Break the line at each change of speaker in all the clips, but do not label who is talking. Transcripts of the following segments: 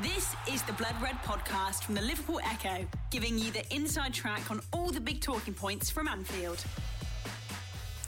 This is the Blood Red podcast from the Liverpool Echo, giving you the inside track on all the big talking points from Anfield.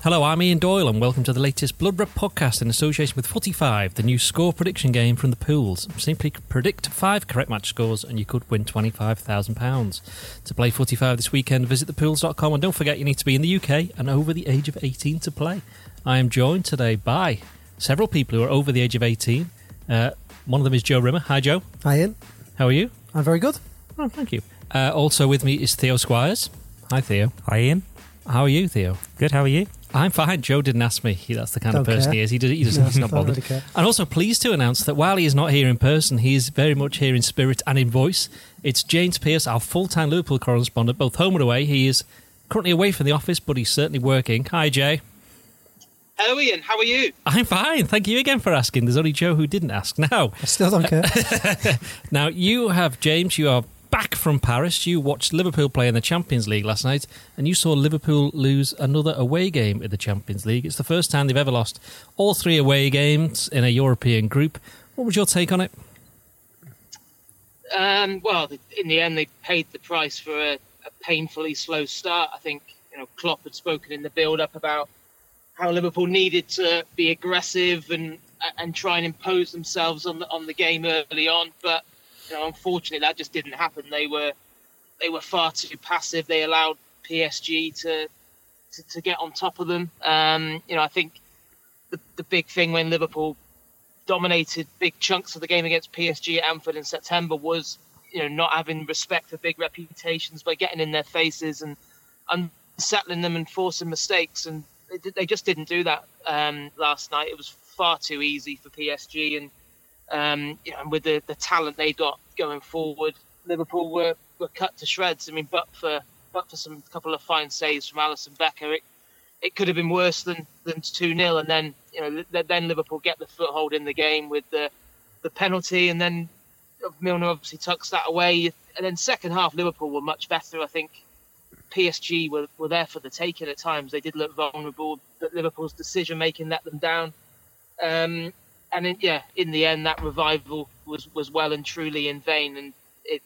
Hello, I'm Ian Doyle, and welcome to the latest Blood Red podcast in association with 45, the new score prediction game from the pools. Simply predict five correct match scores, and you could win £25,000. To play 45 this weekend, visit thepools.com, and don't forget you need to be in the UK and over the age of 18 to play. I am joined today by several people who are over the age of 18. Uh, one of them is Joe Rimmer. Hi, Joe.
Hi, Ian.
How are you?
I'm very good.
Oh, thank you. Uh, also with me is Theo Squires. Hi, Theo.
Hi, Ian.
How are you, Theo?
Good. How are you?
I'm fine. Joe didn't ask me. He, that's the kind of
Don't
person
care.
he is. He, does, he doesn't,
No,
he's not bothered.
really.
And also pleased to announce that while he is not here in person, he is very much here in spirit and in voice. It's James Pearce, our full-time Liverpool correspondent, both home and away. He is currently away from the office, but he's certainly working. Hi, Jay.
Hello, Ian. How are you?
I'm fine. Thank you again for asking. There's only Joe who didn't ask. Now,
I still don't care.
now you have James. You are back from Paris. You watched Liverpool play in the Champions League last night, and you saw Liverpool lose another away game in the Champions League. It's the first time they've ever lost all three away games in a European group. What was your take on it?
Um, well, in the end, they paid the price for a, a painfully slow start. I think you know Klopp had spoken in the build-up about how Liverpool needed to be aggressive and and try and impose themselves on the on the game early on, but you know, unfortunately, that just didn't happen. They were they were far too passive. They allowed PSG to to, to get on top of them. Um, you know, I think the the big thing when Liverpool dominated big chunks of the game against PSG at Anfield in September was, you know, not having respect for big reputations by getting in their faces and unsettling them and forcing mistakes. And they, just didn't do that um, last night. It was far too easy for PSG. And, um, you know, and with the, the talent they got going forward, Liverpool were, were cut to shreds. I mean, but for but for some couple of fine saves from Alisson Becker, it, it could have been worse than than two 0 and then you know then Liverpool get the foothold in the game with the the penalty, and then Milner obviously tucks that away, and then second half Liverpool were much better. I think PSG were, were there for the taking at times. They did look vulnerable, but Liverpool's decision making let them down. Um, and in, yeah, in the end, that revival was was well and truly in vain, and it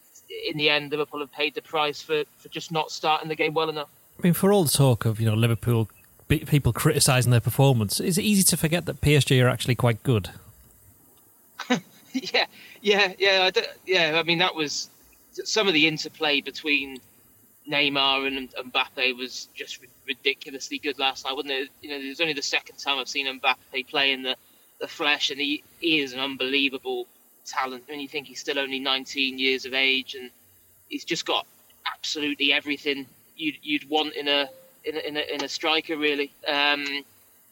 in the end Liverpool have paid the price for, for just not starting the game well enough.
I mean, for all the talk of you know Liverpool people criticising their performance, is it easy to forget that PSG are actually quite good?
yeah, yeah, yeah, I don't- yeah. I mean, that was some of the interplay between Neymar and Mbappe was just ridiculously good last night, wasn't it? You know, it was only the second time I've seen Mbappe play in the, the flesh, and he, he is an unbelievable talent. When you think he's still only 19 years of age, and he's just got absolutely everything you'd you'd want in a in a, in a, in a striker, really. Um,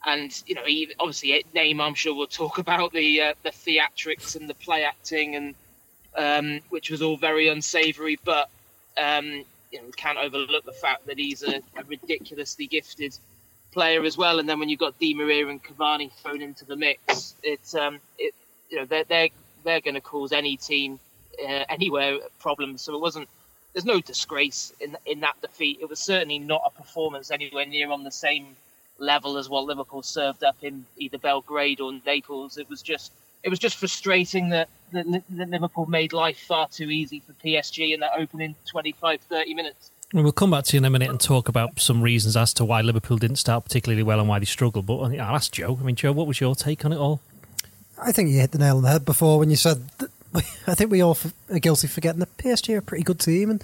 and you know, he, obviously Neymar, I'm sure we'll talk about the uh, the theatrics and the play acting, and um, which was all very unsavoury. But um, you know, can't overlook the fact that he's a, a ridiculously gifted player as well. And then when you've got Di Maria and Cavani thrown into the mix, it's um, it you know they're they're they're going to cause any team uh, anywhere problems. So it wasn't. There's no disgrace in in that defeat. It was certainly not a performance anywhere near on the same level as what Liverpool served up in either Belgrade or Naples. It was just it was just frustrating that, that, that Liverpool made life far too easy for PSG in that opening 25, 30 minutes.
We'll come back to you in a minute and talk about some reasons as to why Liverpool didn't start particularly well and why they struggled. But uh, I'll ask Joe. I mean, Joe, what was your take on it all?
I think you hit the nail on the head before when you said. That I think we all are guilty of forgetting that PSG are a pretty good team, and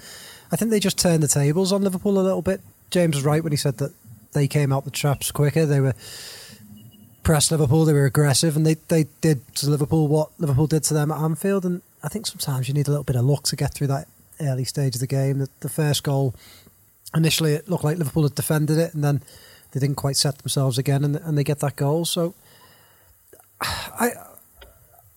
I think they just turned the tables on Liverpool a little bit. James was right when he said that they came out the traps quicker. They were pressed Liverpool. They were aggressive, and they, they did to Liverpool what Liverpool did to them at Anfield. And I think sometimes you need a little bit of luck to get through that early stage of the game. The, the first goal initially it looked like Liverpool had defended it, and then they didn't quite set themselves again, and, and they get that goal. So I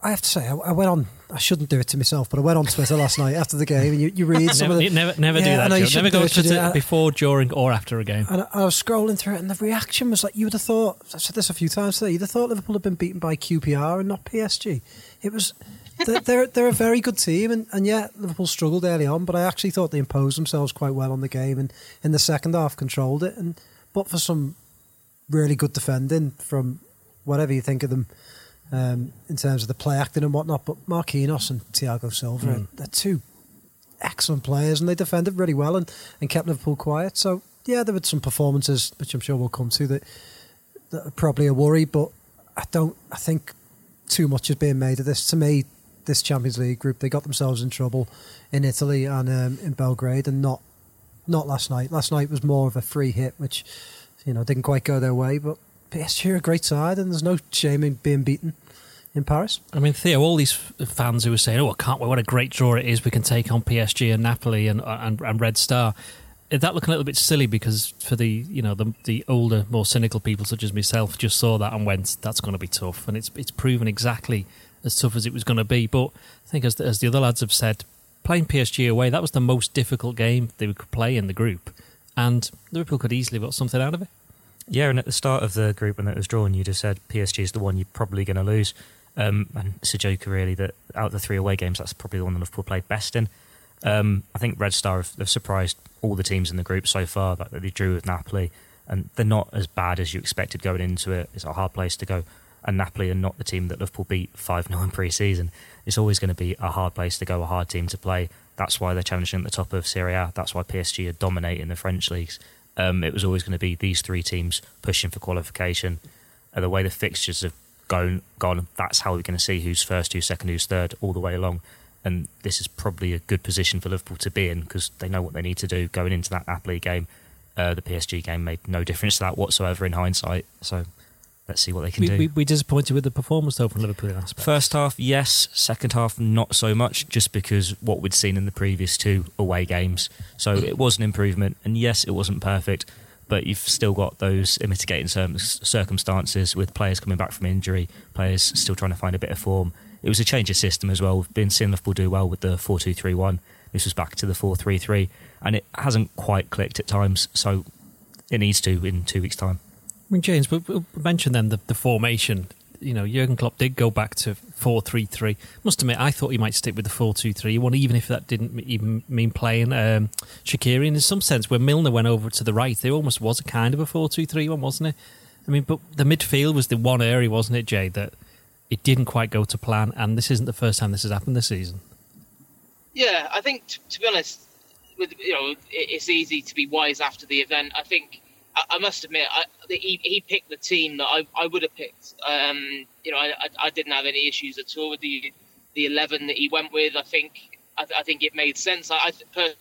I have to say I, I went on. I shouldn't do it to myself, but I went on Twitter last night after the game, and you, you read some
Never,
of the
never, never do
Yeah, I know
that,
you
Joe. Never go
do
to
it, should you?
Twitter before, during, or after a game.
And I I was scrolling through it, and the reaction was like you would have thought. I've said this a few times today. You'd have thought Liverpool had been beaten by QPR and not PSG. It was. They're they're, they're a very good team, and, and yeah, Liverpool struggled early on, but I actually thought they imposed themselves quite well on the game, and in the second half controlled it. And but for some really good defending from whatever you think of them, um, in terms of the play acting and whatnot. But Marquinhos and Thiago Silva,
Mm.
they're two excellent players, and they defended really well and, and kept Liverpool quiet. So yeah, there were some performances which I'm sure we'll come to that that are probably a worry, but I don't. I think too much is being made of this. To me, this Champions League group they got themselves in trouble in Italy and um, in Belgrade, and not not last night. Last night was more of a free hit, which you know didn't quite go their way. But PSG are a great side, and there's no shame in being beaten in Paris.
I mean, Theo, all these fans who were saying, "Oh, I can't wait! What a great draw it is! We can take on PSG and Napoli and uh, and, and Red Star." Is that looking a little bit silly because for the you know the the older, more cynical people such as myself, just saw that and went, "That's going to be tough," and it's it's proven exactly as tough as it was going to be. But I think, as the, as the other lads have said, playing PSG away that was the most difficult game they could play in the group, and Liverpool could easily have got something out of it.
Yeah, and at the start of the group when it was drawn, you'd have said PSG is the one you're probably going to lose. Um, and it's a joke, really, that out of the three away games, that's probably the one that Liverpool played best in. Um, I think Red Star have, have surprised all the teams in the group so far. That they drew with Napoli, and they're not as bad as you expected going into it. It's a hard place to go. And Napoli are not the team that Liverpool beat 5 0 in pre season. It's always going to be a hard place to go, a hard team to play. That's why they're challenging at the top of Serie A. That's why PSG are dominating the French leagues. Um, it was always going to be these three teams pushing for qualification. And the way the fixtures have gone, gone that's how we're going to see who's first, who's second, who's third, all the way along. And this is probably a good position for Liverpool to be in because they know what they need to do going into that Napoli game. Uh, the PSG game made no difference to that whatsoever in hindsight. So let's see what they can
We,
do.
we, we disappointed with the performance though from Liverpool in aspect.
First half, yes. Second half, not so much, just because what we'd seen in the previous two away games. So it was an improvement, and yes, it wasn't perfect, but you've still got those mitigating circumstances with players coming back from injury, players still trying to find a bit of form. It was a change of system as well. We've been seeing Liverpool do well with the 4 2 3 1. This was back to the 4 3 3, and it hasn't quite clicked at times, so it needs to in two weeks' time.
I mean, James, but but mention then the, the formation. You know, Jurgen Klopp did go back to four three three. Must admit, I thought he might stick with the four two three one, even if that didn't even mean playing um. And in some sense, when Milner went over to the right, there almost was a kind of a four two three one, wasn't it? I mean, but the midfield was the one area, wasn't it, Jay, that it didn't quite go to plan. And this isn't the first time this has happened this season.
Yeah, I think t- to be honest, with you know, it's easy to be wise after the event. I think I, I must admit, I, he he picked the team that I, I would have picked. Um, you know, I, I didn't have any issues at all with the the eleven that he went with. I think I, I think it made sense. I, I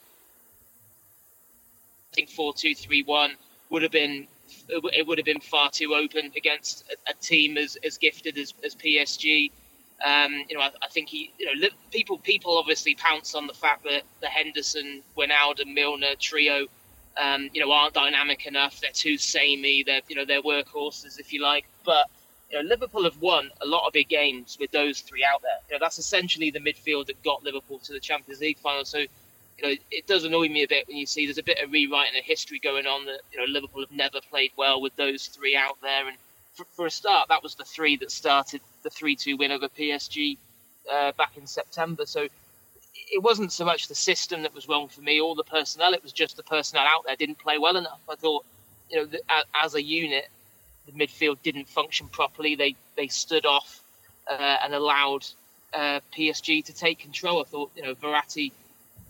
think four two three one would have been it would have been far too open against a, a team as, as gifted as, as PSG. Um, you know, I, I think he, you know, people people obviously pounce on the fact that the Henderson, Wijnaldum, Milner trio, um, you know, aren't dynamic enough. They're too samey. They're you know they're workhorses if you like. But you know, Liverpool have won a lot of big games with those three out there. You know, that's essentially the midfield that got Liverpool to the Champions League final. So you know, it does annoy me a bit when you see there's a bit of rewriting of history going on that you know Liverpool have never played well with those three out there. And for, for a start, that was the three that started the three-two win over PSG uh, back in September. So it wasn't so much the system that was wrong for me or the personnel. It was just the personnel out there didn't play well enough. I thought, you know, as a unit, the midfield didn't function properly. They they stood off uh, and allowed uh, PSG to take control. I thought, you know, Verratti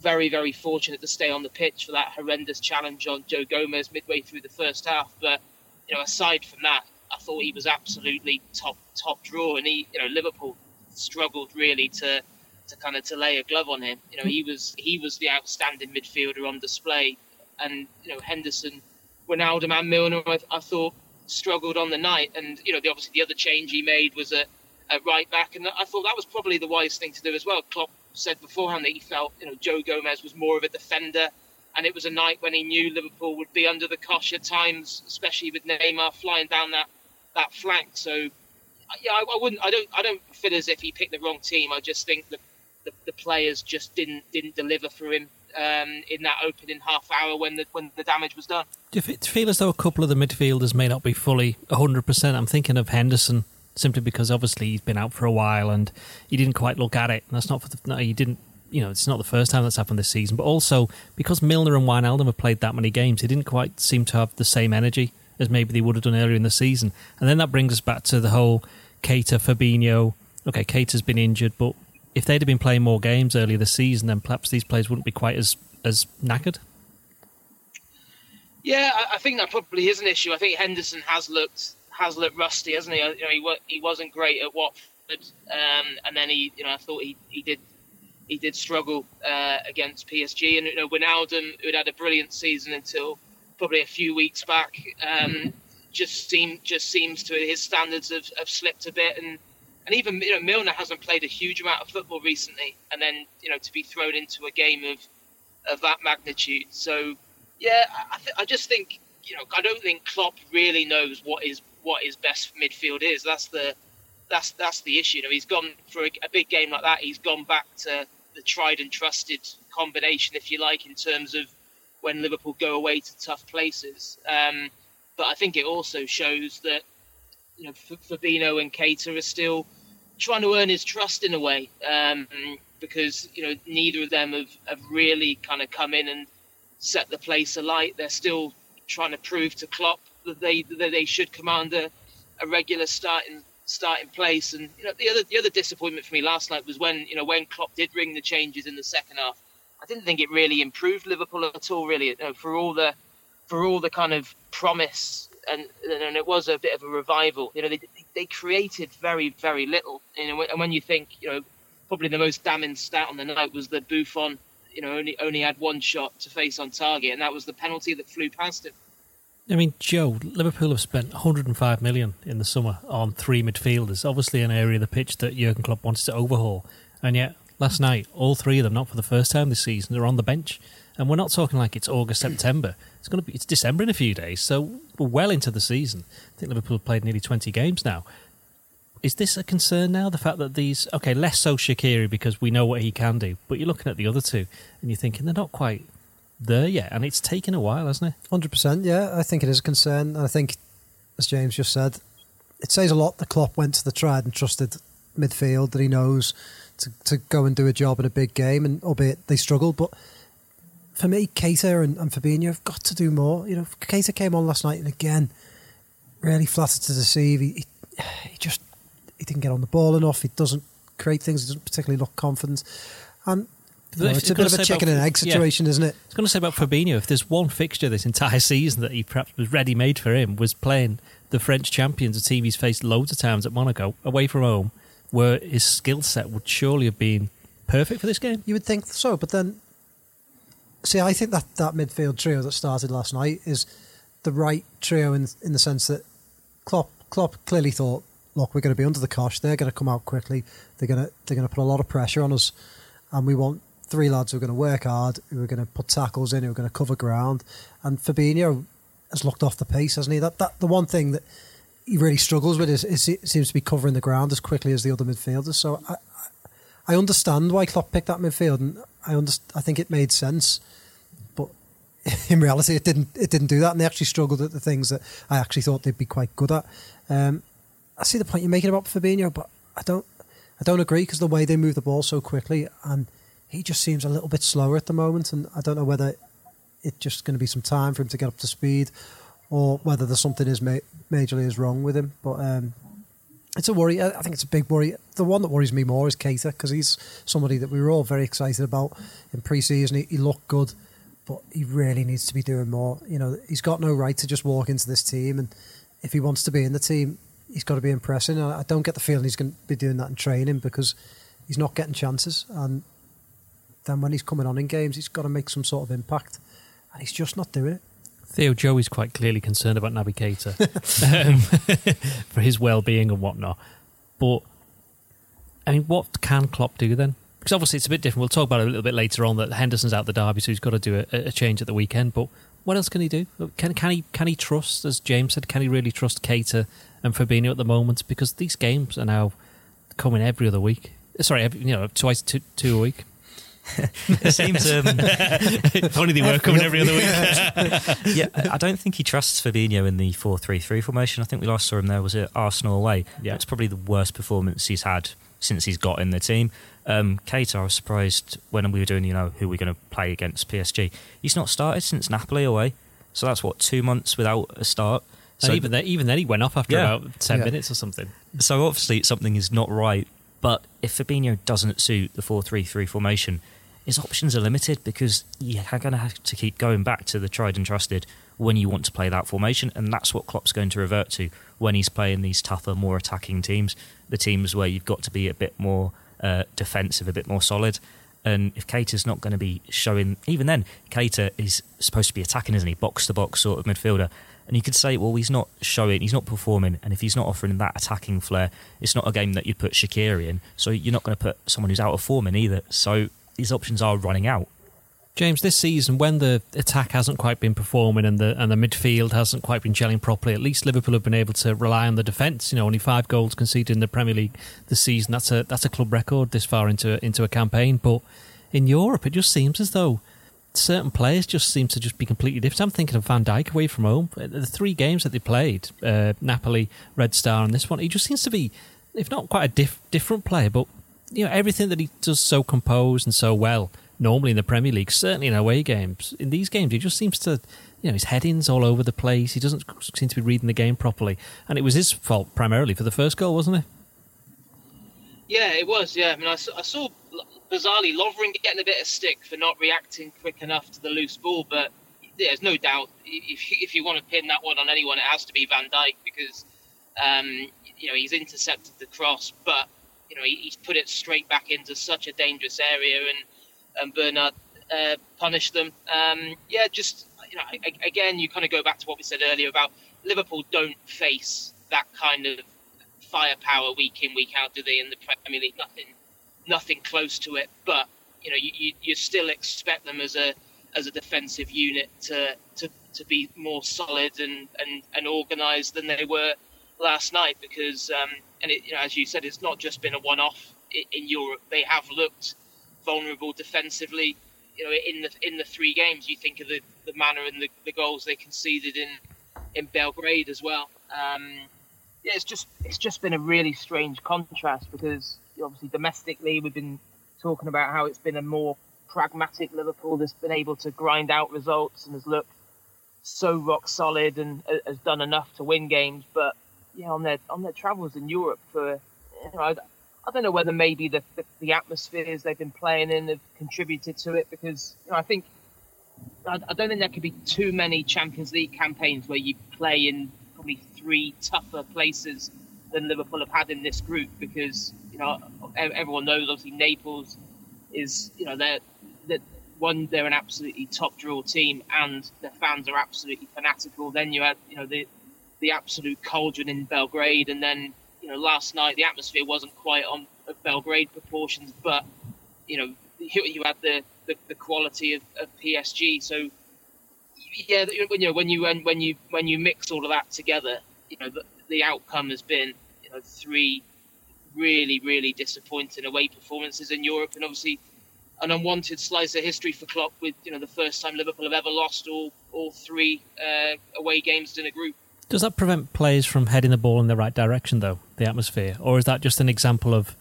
very, very fortunate to stay on the pitch for that horrendous challenge on Joe Gomez midway through the first half. But you know, aside from that, I thought he was absolutely top top draw, and he, you know, Liverpool struggled really to to kind of to lay a glove on him. You know, he was he was the outstanding midfielder on display, and you know Henderson, Wijnaldum, and Milner, I, I thought struggled on the night. And you know, the, obviously the other change he made was at, at right back, and I thought that was probably the wise thing to do as well. Klopp said beforehand that he felt you know Joe Gomez was more of a defender, and it was a night when he knew Liverpool would be under the cosh at times, especially with Neymar flying down that that flank. So yeah, I, I wouldn't, I don't, I don't feel as if he picked the wrong team. I just think that the, the players just didn't didn't deliver for him um, in that opening half hour when the when the damage was done.
Do you feel as though a couple of the midfielders may not be fully 100%? I'm thinking of Henderson simply because obviously he's been out for a while and he didn't quite look at it. And that's not for the, no, he didn't, you know, it's not the first time that's happened this season, but also because Milner and Wijnaldum have played that many games, he didn't quite seem to have the same energy as maybe they would have done earlier in the season. And then that brings us back to the whole, Keita, Fabinho. Okay, Keita's been injured, but if they'd have been playing more games earlier this season, then perhaps these players wouldn't be quite as as knackered.
Yeah, I, think that probably is an issue. I think Henderson has looked has looked rusty, hasn't he? You know, he, he wasn't great at Watford, um, and then he, you know, I thought he, he did he did struggle uh, against PSG. And you know, Wijnaldum, who had had a brilliant season until probably a few weeks back, um, just seem just seems to his standards have, have slipped a bit. And and even you know, Milner hasn't played a huge amount of football recently, and then you know to be thrown into a game of of that magnitude. So yeah, I, th- I just think you know I don't think Klopp really knows what is what his best midfield is. That's the that's that's the issue. You know, he's gone for a, a big game like that. He's gone back to the tried and trusted combination, if you like, in terms of when Liverpool go away to tough places. Um, but I think it also shows that you know F- Fabinho and Keita are still trying to earn his trust in a way um, because you know neither of them have, have really kind of come in and set the place alight. They're still trying to prove to Klopp that they that they should command a, a regular starting starting place. And you know the other the other disappointment for me last night was when you know when Klopp did ring the changes in the second half. I didn't think it really improved Liverpool at all. Really, you know, for all the for all the kind of promise and and it was a bit of a revival. You know, they they created very very little. You know, and when you think, you know, probably the most damning stat on the night was that Buffon, you know, only only had one shot to face on target, and that was the penalty that flew past him.
I mean, Joe, Liverpool have spent 105 million in the summer on three midfielders. Obviously, an area of the pitch that Jurgen Klopp wants to overhaul, and yet last night, all three of them, not for the first time this season, are on the bench. And we're not talking like it's August, September. It's going to be it's December in a few days, so we're well into the season. I think Liverpool have played nearly 20 games now. Is this a concern now? The fact that these okay, less so Shaqiri because we know what he can do, but you're looking at the other two and you're thinking they're not quite there yet, and it's taken a while, hasn't it?
Hundred percent. Yeah, I think it is a concern. And I think, as James just said, it says a lot. The Klopp went to the tried and trusted midfield that he knows to, to go and do a job in a big game, and albeit they struggled, but for me, Keita and, and Fabinho have got to do more. You know, Keita came on last night and again, really flattered to deceive. He, he, he just he didn't get on the ball enough. He doesn't create things. He doesn't particularly look confident, and you know,
If
it's a bit of a chicken
about-
and egg
yeah.
situation, isn't it?
I was going to say about Fabinho, if there's one fixture this entire season that he perhaps was ready made for him, was playing the French champions, a team he's faced loads of times at Monaco, away from home, where his skill set would surely have been perfect for this game.
You would think so, but then, see, I think that that midfield trio that started last night is the right trio in in the sense that Klopp Klopp clearly thought, look, we're going to be under the cosh. They're going to come out quickly. They're going to they're going to put a lot of pressure on us, and we want three lads who are going to work hard, who are going to put tackles in, who are going to cover ground. And Fabinho has looked off the pace, hasn't he? That that the one thing that he really struggles with is, he seems to be covering the ground as quickly as the other midfielders. So I, I understand why Klopp picked that midfield, and I underst- I think it made sense. But in reality, it didn't. It didn't do that, and they actually struggled at the things that I actually thought they'd be quite good at. Um, I see the point you're making about Fabinho, but I don't. I don't agree because the way they move the ball so quickly, and he just seems a little bit slower at the moment, and I don't know whether it's just going to be some time for him to get up to speed, or whether there's something is ma- majorly is wrong with him. But um, it's a worry. I think it's a big worry. The one that worries me more is Keita because he's somebody that we were all very excited about in pre-season. He, he looked good, but he really needs to be doing more. You know, he's got no right to just walk into this team, and if he wants to be in the team, he's got to be impressing. And I don't get the feeling he's going to be doing that in training because he's not getting chances. And then when he's coming on in games, he's got to make some sort of impact, and he's just not doing it.
Theo Joe is quite clearly concerned about Naby Keita um, for his well-being and whatnot. But I mean, what can Klopp do then? Because obviously it's a bit different. We'll talk about it a little bit later on that Henderson's out the derby, so he's got to do a, a change at the weekend. But what else can he do? Can can he can he trust, as James said, can he really trust Keita and Fabinho at the moment? Because these games are now coming every other week. Sorry, every, you know, twice two, two a week.
It seems. Um,
If only they were coming every other week.
yeah, I don't think he trusts Fabinho in the 4 3 3 formation. I think we last saw him there was at Arsenal away.
Yeah.
It's probably the worst performance he's had since he's got in the team. Um, Keita, I was surprised when we were doing, you know, who we're going to play against PSG. He's not started since Napoli away. So that's what, two months without a start. So
and even then, even then, he went off after
Yeah.
about ten
Yeah.
minutes or something.
So obviously something is not right. But if Fabinho doesn't suit the 4-3-3 formation, his options are limited because you're going to have to keep going back to the tried and trusted when you want to play that formation, and that's what Klopp's going to revert to when he's playing these tougher, more attacking teams, the teams where you've got to be a bit more uh, defensive, a bit more solid. And if Keita's not going to be showing, even then, Keita is supposed to be attacking, isn't he? Box to box sort of midfielder. And you could say, well, he's not showing, he's not performing, and if he's not offering that attacking flair, it's not a game that you put Shaqiri in. So you're not going to put someone who's out of form in either. So these options are running out.
James, this season, when the attack hasn't quite been performing and the and the midfield hasn't quite been gelling properly, at least Liverpool have been able to rely on the defence. You know, only five goals conceded in the Premier League this season. That's a that's a club record this far into into a campaign. But in Europe, it just seems as though certain players just seem to just be completely different. I'm thinking of Van Dijk away from home. The three games that they played, uh, Napoli, Red Star, and this one, he just seems to be, if not quite a diff- different player, but you know everything that he does so composed and so well. Normally in the Premier League, certainly in away games. In these games, he just seems to, you know, his heading's all over the place. He doesn't seem to be reading the game properly, and it was his fault primarily for the first goal, wasn't it?
Yeah, it was. Yeah, I mean, I saw, I saw bizarrely Lovren getting a bit of stick for not reacting quick enough to the loose ball, but there's no doubt if if you want to pin that one on anyone, it has to be Van Dijk because um, you know he's intercepted the cross, but you know he, he's put it straight back into such a dangerous area, and and Bernat uh, punished them. Um, yeah, just you know, again, you kind of go back to what we said earlier about Liverpool don't face that kind of firepower week in week out, do they? In the Premier League, nothing, nothing close to it. But you know, you, you, you still expect them as a as a defensive unit to to, to be more solid and, and, and organised than they were last night because um, and it, you know, as you said, it's not just been a one off in Europe. They have looked vulnerable defensively. You know, in the in the three games, you think of the, the manner and the, the goals they conceded in in Belgrade as well. Um, yeah, it's just it's just been a really strange contrast because obviously domestically we've been talking about how it's been a more pragmatic Liverpool that's been able to grind out results and has looked so rock solid and has done enough to win games. But yeah, on their on their travels in Europe for you know, I don't know whether maybe the, the, the atmospheres they've been playing in have contributed to it because you know, I think I, I, don't think there could be too many Champions League campaigns where you play in probably three tougher places than Liverpool have had in this group because you know everyone knows obviously Naples is you know they're, they're one they're an absolutely top draw team and the fans are absolutely fanatical. Then you had you know the the absolute cauldron in Belgrade and then you know, last night the atmosphere wasn't quite on Belgrade proportions, but you know, you, had the, the, the quality of, of, PSG. So yeah, you know, when you when, when you when you mix all of that together, you know, the, the outcome has been you know three really really disappointing away performances in Europe, and obviously an unwanted slice of history for Klopp with you know the first time Liverpool have ever lost all all three uh, away games in a group.
Does that prevent players from heading the ball in the right direction, though, the atmosphere? Or is that just an example of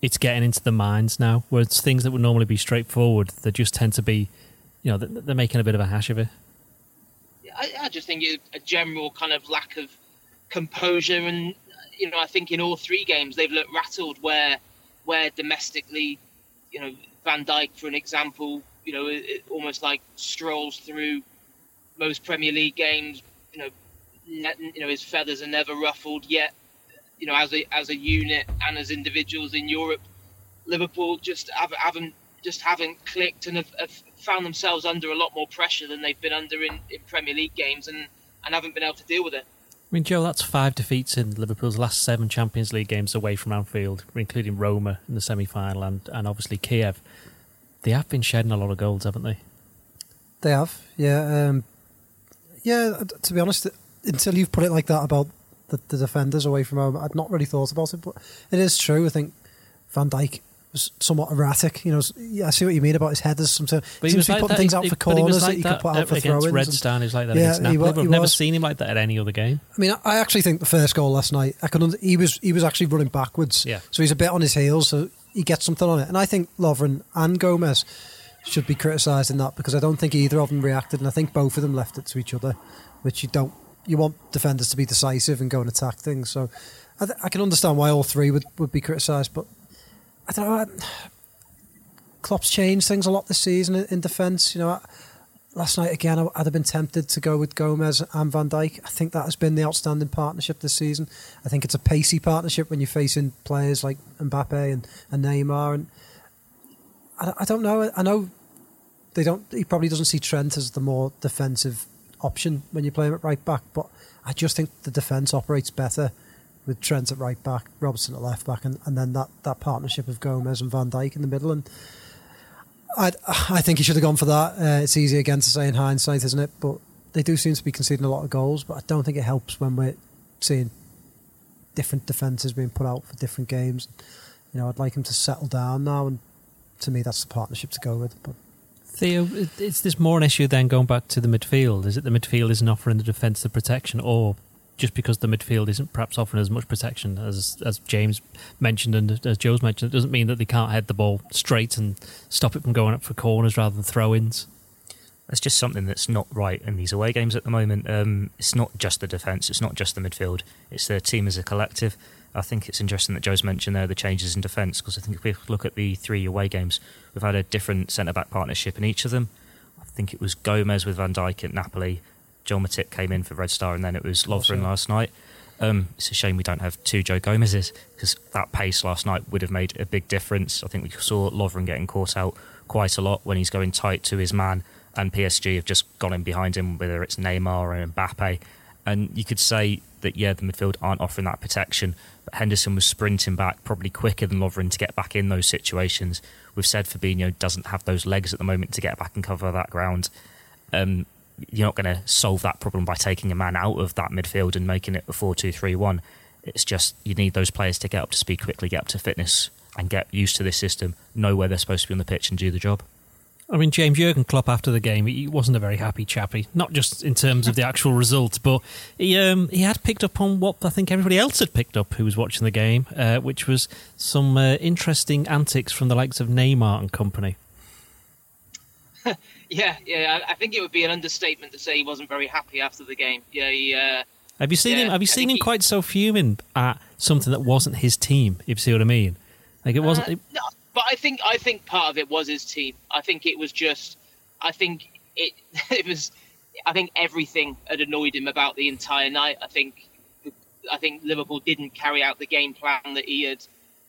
it's getting into the minds now, where it's things that would normally be straightforward that just tend to be, you know, they're making a bit of a hash of it?
I, I just think a general kind of lack of composure. And, you know, I think in all three games they've looked rattled where, where domestically, you know, Van Dijk, for an example, you know, it, almost like strolls through most Premier League games, you know, you know his feathers are never ruffled yet. You know, as a as a unit and as individuals in Europe, Liverpool just haven't, haven't just haven't clicked and have, have, found themselves under a lot more pressure than they've been under in, in Premier League games and, and haven't been able to deal with it.
I mean, Joe, that's five defeats in Liverpool's last seven Champions League games away from Anfield, including Roma in the semi final and, and obviously Kiev. They have been shedding a lot of goals, haven't they?
They have, yeah. Um, yeah, to be honest, until you've put it like that about the, the defenders away from home, I'd not really thought about it, but it is true. I think Van Dijk was somewhat erratic. You know, yeah, I see what you mean about his headers. Sometimes
but
he seems to be like putting that, things out for corners like that, he could put out for throw-ins.
Red Star, he's like that yeah, against Napoli. He, We've never seen him like that at any other game.
I mean, I actually think the first goal last night, I could he was he was actually running backwards.
Yeah.
So he's a bit on his heels, so he gets something on it. And I think Lovren and Gomez should be criticised in that because I don't think either of them reacted, and I think both of them left it to each other, which you don't you want defenders to be decisive and go and attack things. So I, th- I can understand why all three would, would be criticised, but I don't know. I, Klopp's changed things a lot this season in, in defence. You know, I, last night again, I, I'd have been tempted to go with Gomez and Van Dijk. I think that has been the outstanding partnership this season. I think it's a pacey partnership when you're facing players like Mbappe and, and Neymar. And I, I don't know. I know they don't. He probably doesn't see Trent as the more defensive option when you play him at right back, but I just think the defence operates better with Trent at right back, Robertson at left back, and, and then that, that partnership of Gomez and Van Dijk in the middle. And I I think he should have gone for that. Uh, it's easy again to say in hindsight, isn't it? But they do seem to be conceding a lot of goals, but I don't think it helps when we're seeing different defences being put out for different games. You know, I'd like him to settle down now, and to me, that's the partnership to go with. But
Theo, is this more an issue then going back to the midfield? Is it the midfield isn't offering the defence the protection, or just because the midfield isn't perhaps offering as much protection as as James mentioned and as Joe's mentioned, it doesn't mean that they can't head the ball straight and stop it from going up for corners rather than throw-ins.
That's just something that's not right in these away games at the moment. Um, it's not just the defence, it's not just the midfield, it's the team as a collective. I think it's interesting that Joe's mentioned there the changes in defence because I think if we look at the three away games, we've had a different centre back partnership in each of them. I think it was Gomez with Van Dijk at Napoli, Joel Matip came in for Red Star, and then it was Lovren last night. Um, it's a shame we don't have two Joe Gomez's because that pace last night would have made a big difference. I think we saw Lovren getting caught out quite a lot when he's going tight to his man, and PSG have just gone in behind him, whether it's Neymar or Mbappe. And you could say that, yeah, the midfield aren't offering that protection, but Henderson was sprinting back probably quicker than Lovren to get back in those situations. We've said Fabinho doesn't have those legs at the moment to get back and cover that ground. Um, you're not going to solve that problem by taking a man out of that midfield and making it a 4 2 3 1. It's just you need those players to get up to speed quickly, get up to fitness, and get used to this system, know where they're supposed to be on the pitch and do the job.
I mean, James Jurgen Klopp after the game, he wasn't a very happy chappy. Not just in terms of the actual result, but he um, he had picked up on what I think everybody else had picked up who was watching the game, uh, which was some uh, interesting antics from the likes of Neymar and company.
yeah, yeah. I think it would be an understatement to say he wasn't very happy after the game. Yeah, he, uh,
have you seen
yeah,
him? Have you
I
seen him
he-
quite so fuming at something that wasn't his team? If you see what I mean, like it wasn't.
Uh, no, but I think I think part of it was his team. I think it was just. I think it it was. I think everything had annoyed him about the entire night. I think. I think Liverpool didn't carry out the game plan that he had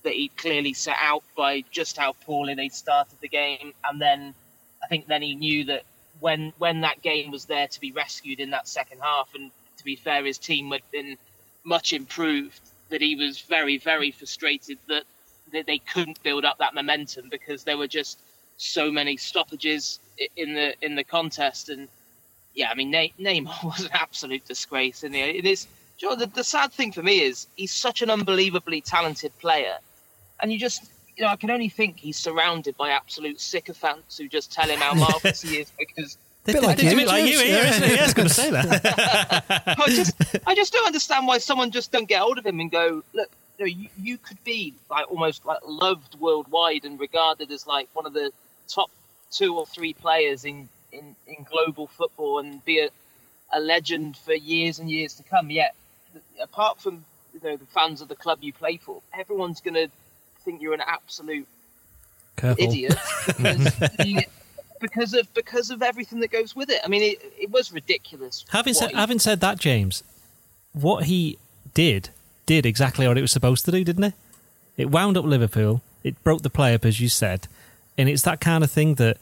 that he clearly set out by just how poorly they started the game, and then I think then he knew that when when that game was there to be rescued in that second half, and to be fair, his team had been much improved. That he was very very frustrated that that they couldn't build up that momentum because there were just so many stoppages in the in the contest. And yeah, I mean Ne- Neymar was an absolute disgrace. And it is. do you know, the, the sad thing for me is he's such an unbelievably talented player, and you just. You know, I can only think he's surrounded by absolute sycophants who just tell him how marvelous he is because
Bit like
It's a
you,
bit like you
James,
here,
yeah.
isn't it? Yeah, I was going to say that.
I just, I just don't understand why someone just don't get hold of him and go, look, you, know, you, you could be like almost like loved worldwide and regarded as like one of the top two or three players in, in, in global football and be a, a legend for years and years to come. Yet, apart from you know the fans of the club you play for, everyone's going to think you're an absolute
Careful.
idiot because, you- because of because of everything that goes with it. I mean, it, it was ridiculous.
Having said,
he-
having said that, James, what he did did exactly what it was supposed to do, didn't it? It wound up Liverpool. It broke the play up, as you said, and it's that kind of thing that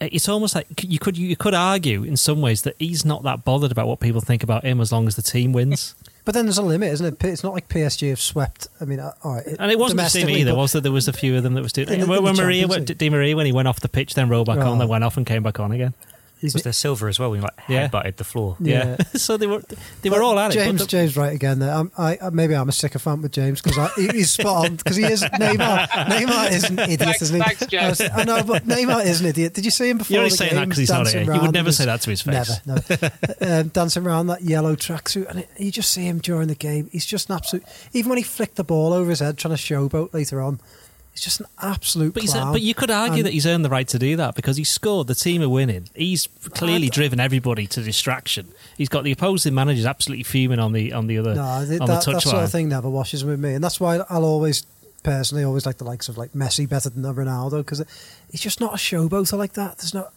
it's almost like you could you could argue in some ways that he's not that bothered about what people think about him as long as the team wins.
But then there's a limit, isn't it? It's not like PSG have swept. I mean, uh, all right.
And it wasn't him
domestically,
either, was there? There was a few of them that was doing.
In the-
when
the
Maria went, Di Maria when he went off the pitch, then rolled back on, then went off and came back on again.
He's-
Was there Silva as well? We like
Yeah.
headbutted the floor.
Yeah, so they were they were all at it.
James,
the-
James, right again. There, I'm, I I- maybe I'm a sycophant with James because he's spot on because he is Neymar. Neymar is an idiot,
Thanks-
isn't he?
thanks, James.
I, know, but Neymar is an idiot. Did you see him before?
You're only saying
game,
that 'cause he's not
dancing
here. You would
around
never say that to his face.
Never, no. um, dancing around that yellow tracksuit, and it, you just see him during the game. He's just an absolute. Even when he flicked the ball over his head, trying to showboat later on, He's just an absolute
But, he's,
clown.
but you could argue
And-
that he's earned the right to do that because he scored. The team are winning. He's clearly driven everybody to distraction. He's got the opposing managers absolutely fuming on the on the other
No, I
on
that,
the
that sort of thing never washes with me, and that's why I'll always personally always like the likes of like Messi better than Ronaldo because he's just not a showboater like that. There's not.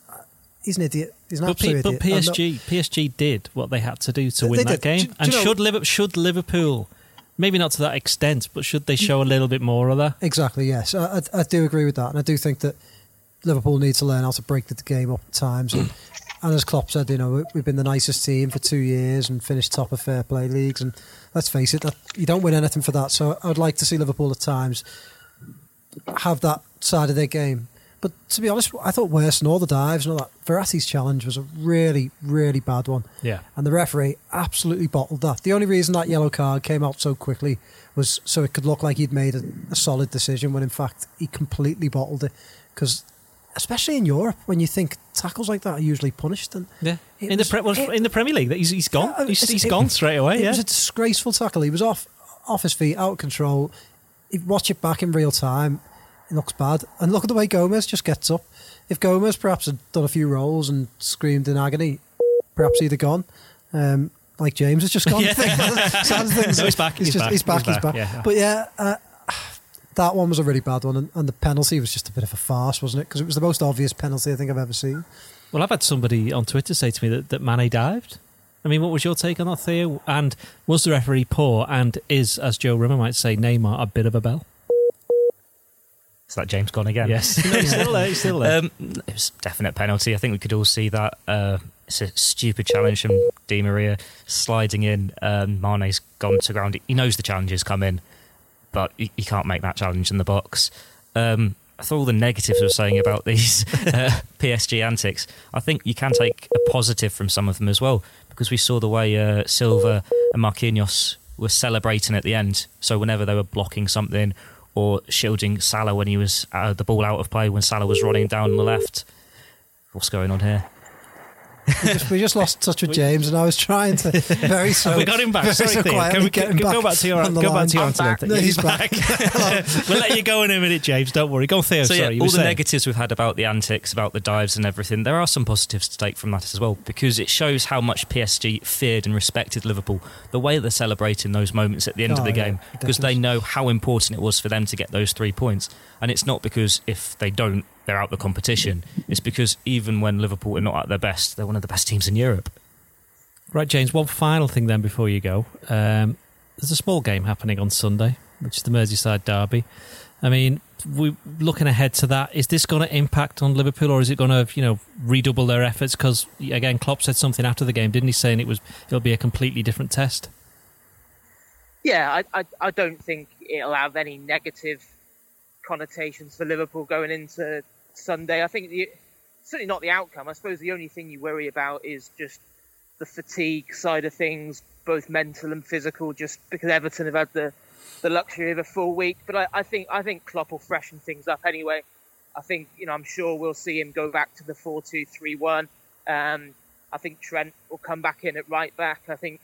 He's an idiot. He's an
But, P-
absolute
but
idiot.
PSG PSG did what they had to do to
They-
win
they
that
did.
game.
Do- do
and
you know-
should Liverpool should Liverpool maybe not to that extent, but should they show a little bit more of that?
Exactly. Yes, I, I, I do agree with that, and I do think that Liverpool need to learn how to break the game up at times. And, and as Klopp said, you know, we- we've been the nicest team for two years and finished top of fair play leagues. And let's face it, that you don't win anything for that. So I'd like to see Liverpool at times have that side of their game. But to be honest, I thought worse than all the dives and all that. Verratti's challenge was a really, really bad one.
Yeah.
And the referee absolutely bottled that. The only reason that yellow card came out so quickly was so it could look like he'd made a, a solid decision when in fact he completely bottled it. Because especially in Europe, when you think tackles like that are usually punished, and
Yeah. In the pre-
it-
in the Premier League, he's, he's gone.
Yeah,
he's he's
it-
gone straight away.
it
Yeah.
was a disgraceful tackle. He was off off his feet, out of control. You watch it back in real time, it looks bad. And look at the way Gomez just gets up. If Gomez perhaps had done a few rolls and screamed in agony, perhaps he'd have gone. Um, like James has just gone.
Yeah.
Sad things.
No, he's back, he's
just,
back,
He's back.
he's
He's
back,
back.
yeah.
But yeah, uh, that one was a really bad one, and, and the penalty was just a bit of a farce, wasn't it? Because it was the most obvious penalty I think I've ever seen.
Well, I've had somebody on Twitter say to me that, that Mane dived. I mean, what was your take on that, Theo? And was the referee poor? And is, as Joe Rimmer might say, Neymar a bit of a bell?
Is that James gone again?
Yes. No, he's still there. He's still there.
Um, it was definite penalty. I think we could all see that. Uh, it's a stupid challenge from Di Maria sliding in. Um, Mane's gone to ground. He knows the challenge is coming, but he, he can't make that challenge in the box. Um, I thought all the negatives we were saying about these uh, PSG antics. I think you can take a positive from some of them as well, because we saw the way uh, Silva and Marquinhos were celebrating at the end. So whenever they were blocking something or shielding Salah when he was uh, the ball out of play, when Salah was running down on the left. What's going on here?
We just, we just lost touch with James, and I was trying to very so.
we got him back.
very
Sorry,
so
Theo.
quietly
Can we
get him
go,
back
back to your
on the
go back to your
I'm
answer?
back.
then,
No,
Theo.
he's back.
we'll let you go in a minute, James. Don't worry. Go on, Theo.
so
Sorry,
yeah,
you
all
were
the
saying.
negatives we've had about the antics, about the dives and everything, there are some positives to take from that as well because it shows how much PSG feared and respected Liverpool. The way they're celebrating those moments at the end
Oh,
of the oh,
yeah,
game because they know how important it was for them to get those three points. And it's not because if they don't, they're out the competition. It's because even when Liverpool are not at their best, they're one of the best teams in Europe.
Right, James. One final thing then before you go. Um, there's a small game happening on Sunday, which is the Merseyside derby. I mean, we looking ahead to that. Is this going to impact on Liverpool, or is it going to, you know, redouble their efforts? Because again, Klopp said something after the game, didn't he? Saying it was it'll be a completely different test.
Yeah, I, I, I don't think it'll have any negative connotations for Liverpool going into Sunday. I think the, certainly not the outcome. I suppose the only thing you worry about is just the fatigue side of things, both mental and physical, just because Everton have had the, the luxury of a full week. But I, I think I think Klopp will freshen things up anyway. I think you know I'm sure we'll see him go back to the four-two-three-one. Um, I think Trent will come back in at right back. I think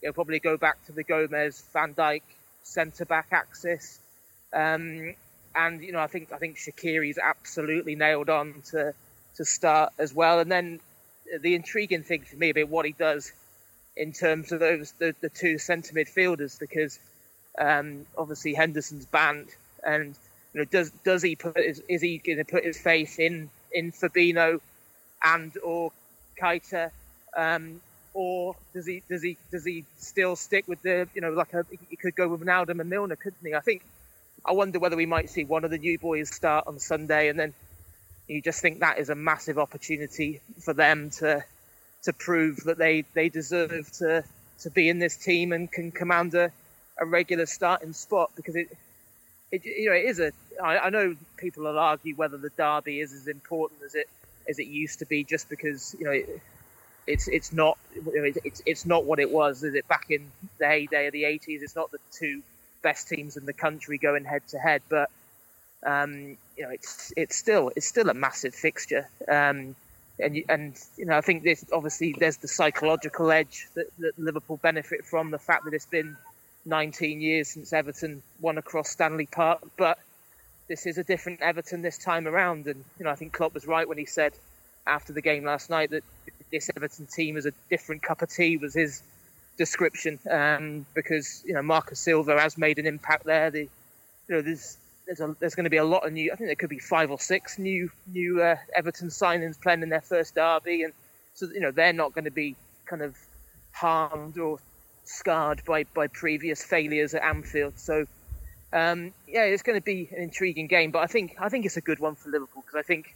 he'll probably go back to the Gomez Van Dijk centre back axis. Um, and you know, I think I think Shaqiri's absolutely nailed on to to start as well. And then the intriguing thing for me about what he does in terms of those the, the two centre midfielders, because um, obviously Henderson's banned, and you know, does does he put his, is he going to put his faith in in Fabinho and or Keita, um, or does he does he does he still stick with the you know like a he could go with Ronaldo and Milner, couldn't he? I think I wonder whether we might see one of the new boys start on Sunday, and then you just think that is a massive opportunity for them to to prove that they they deserve to to be in this team and can command a, a regular starting spot because it it you know it is a I, I know people will argue whether the derby is as important as it as it used to be just because you know it, it's it's not it's it's not what it was is it? Back in the heyday of the 80s it's not the two best teams in the country going head to head but um, you know it's it's still it's still a massive fixture um, and and you know I think this obviously there's the psychological edge that, that Liverpool benefit from the fact that it's been 19 years since Everton won across Stanley Park but this is a different Everton this time around. And you know, I think Klopp was right when he said after the game last night that this Everton team is a different cup of tea was his description um, because you know Marcus Silva has made an impact there. The, you know, there's there's, a, there's going to be a lot of new. I think there could be five or six new new uh, Everton signings playing in their first derby, and so you know they're not going to be kind of harmed or scarred by by previous failures at Anfield. So um, yeah, it's going to be an intriguing game, but I think I think it's a good one for Liverpool because I think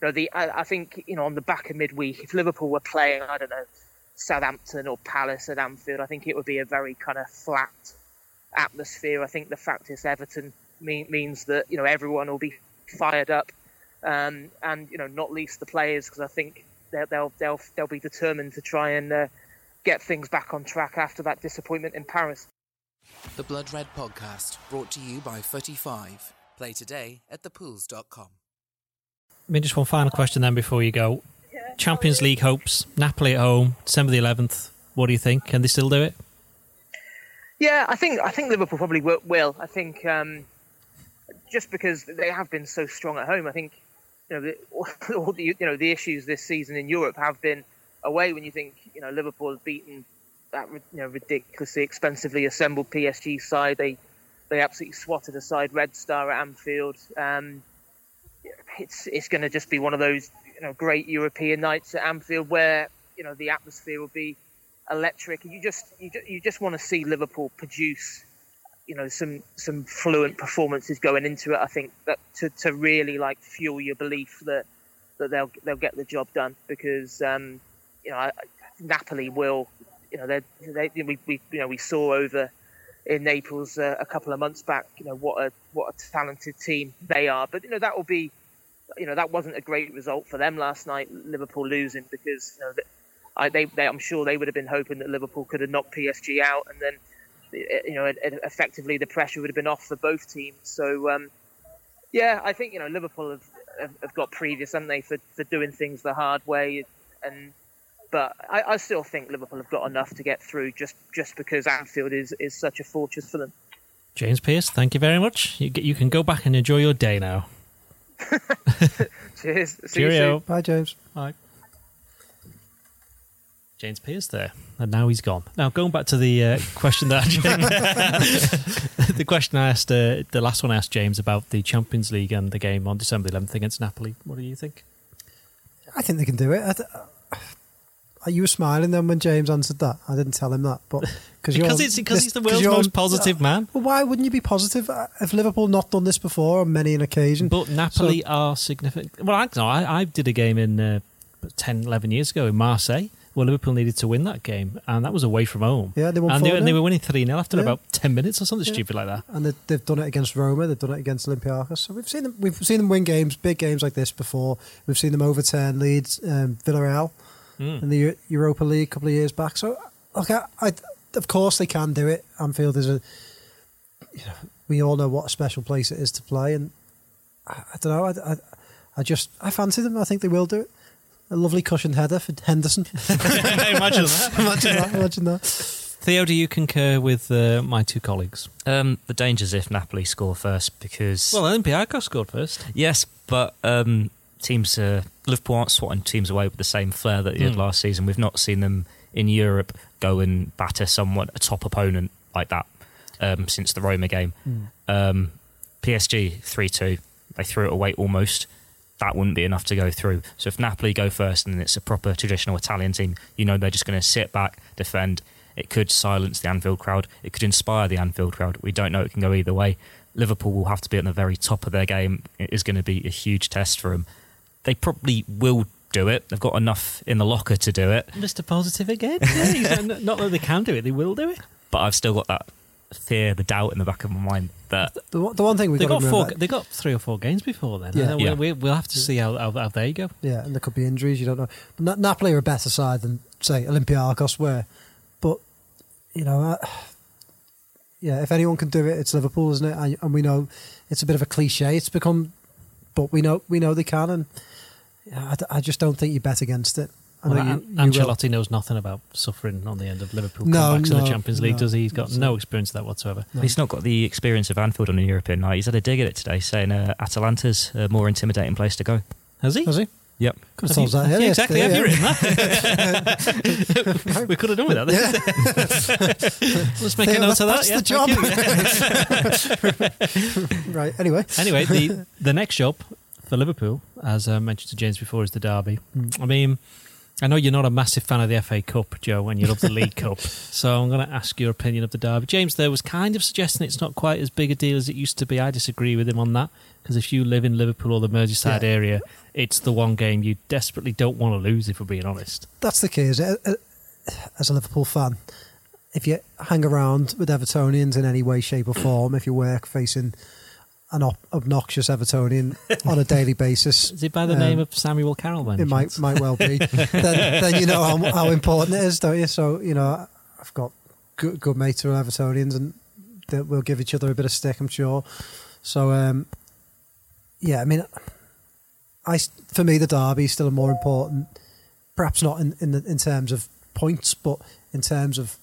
you know the I, I think you know on the back of midweek if Liverpool were playing I don't know Southampton or Palace at Anfield, I think it would be a very kind of flat atmosphere. I think the fact is Everton mean, means that you know everyone will be fired up, um, and you know not least the players because I think they'll, they'll they'll they'll be determined to try and uh, get things back on track after that disappointment in Paris.
The Blood Red Podcast, brought to you by 35. Play today at thepools.com.
I mean, just one final question then before you go. Champions League hopes, Napoli at home, December the 11th. What do you think? Can they still do it?
Yeah, I think I think Liverpool probably will. I think um, just because they have been so strong at home, I think you know the, all the you know the issues this season in Europe have been away. When you think you know Liverpool have beaten that you know ridiculously expensively assembled PSG side, they they absolutely swatted aside Red Star at Anfield. Um, it's it's going to just be one of those you know great European nights at Anfield where you know the atmosphere will be electric, you just you just, you just want to see Liverpool produce you know some some fluent performances going into it. I think that to, to really like fuel your belief that that they'll they'll get the job done because um, you know I, Napoli will you know they they we, we you know we saw over in Naples uh, a couple of months back you know what a what a talented team they are but you know that will be you know that wasn't a great result for them last night Liverpool losing because you know I, they, they I'm sure they would have been hoping that Liverpool could have knocked PSG out and then you know, effectively the pressure would have been off for both teams. So, um, yeah, I think you know Liverpool have, have, have, got previous, haven't they, for, for doing things the hard way, and but I, I, still think Liverpool have got enough to get through just just because Anfield is is such a fortress for them.
James Pearce, thank you very much. You you can go back and enjoy your day now.
Cheers. See
Cheerio.
Bye, James.
Bye. James Pearce there, and now he's gone. Now going back to the uh, question that the question I asked, uh, the last one I asked James about the Champions League and the game on December 11th against Napoli. What do you think?
I think they can do it. Th- you were smiling then when James answered that. I didn't tell him that, but
because it's because he's the world's most positive man.
Well, why wouldn't you be positive? If Liverpool not done this before on many an occasion?
But Napoli so, are significant. Well, I, no, I, I did a game in uh, 10, 11 years ago in Marseille well, Liverpool needed to win that game, and that was away from home.
Yeah, they won
and,
they,
and they were winning 3 0 after yeah. about 10 minutes or something yeah. stupid like that.
And they, have done it against Roma, they've done it against Olympiacos. So we've seen them, we've seen them win games, big games like this before. We've seen them overturn Leeds, um, Villarreal mm. in the Europa League a couple of years back. So, okay, I, of course they can do it. Anfield is a, you know, we all know what a special place it is to play, and I, I don't know, I, I, I just, I fancy them. I think they will do it a lovely cushioned header for Henderson.
imagine that.
imagine that. Imagine that.
Theo, do you concur with uh, my two colleagues?
Um, the dangers if Napoli score first because
well, Olympiacos scored first.
Yes, but um, teams uh, Liverpool aren't swatting teams away with the same flair that they did mm. last season. We've not seen them in Europe go and batter someone a top opponent like that um, since the Roma game. Mm. PSG three two, they threw it away almost that wouldn't be enough to go through. So if Napoli go first and it's a proper traditional Italian team, you know they're just going to sit back, defend. It could silence the Anfield crowd. It could inspire the Anfield crowd. We don't know. It can go either way. Liverpool will have to be at the very top of their game. It is going to be a huge test for them. They probably will do it. They've got enough in the locker to do it.
Mr. Positive again. Yeah, not that they can do it, they will do it.
But I've still got that fear, the doubt in the back of my mind that
the, the one thing we
they
got,
got four, they got three or four games before then. Yeah, yeah. We, will have to see how, how, how, they go.
Yeah, and there could be injuries. You don't know. But Napoli are a better side than say Olympiacos were, but you know, uh, yeah, if anyone can do it, it's Liverpool, isn't it? And, and, we know it's a bit of a cliche. It's become, but we know we know they can, and yeah, I, I just don't think you bet against it. I know
Well,
you,
An-
you will.
Ancelotti knows nothing about suffering on the end of Liverpool
No,
comebacks in the Champions League,
no.
does he? He's got
So-
no experience of that whatsoever.
No.
He's not got the experience of Anfield on a European night. He's had a dig at it today, saying uh, Atalanta's a more intimidating place to go.
Has he?
Has he?
Yep.
Could have
Have
told
you-
us that
yeah,
earlier.
exactly. Have you written that? we could have done with that. then. Let's make a
Theo,
note of that.
that's
yeah,
the
job.
Right. Anyway.
anyway, the the next job for Liverpool, as I mentioned to James before, is the derby. I mean, I know you're not a massive fan of the FA Cup, Joe, and you love the League Cup. So I'm going to ask your opinion of the derby. James there was kind of suggesting it's not quite as big a deal as it used to be. I disagree with him on that because if you live in Liverpool or the Merseyside
Yeah.
area, it's the one game you desperately don't want to lose. If we're being honest,
That's the case. Uh, uh, As a Liverpool fan, if you hang around with Evertonians in any way, shape, or form, if you work facing an ob- obnoxious Evertonian on a daily basis,
is it by the
Um,
name of Samuel Carroll? Then
it might might well be. then, then you know how, how important it is, don't you? So you know, I've got good, good mates who are Evertonians, and that will give each other a bit of stick, I'm sure. So um, yeah, I mean, I for me the derby is still more important. Perhaps not in in, the, in terms of points, but in terms of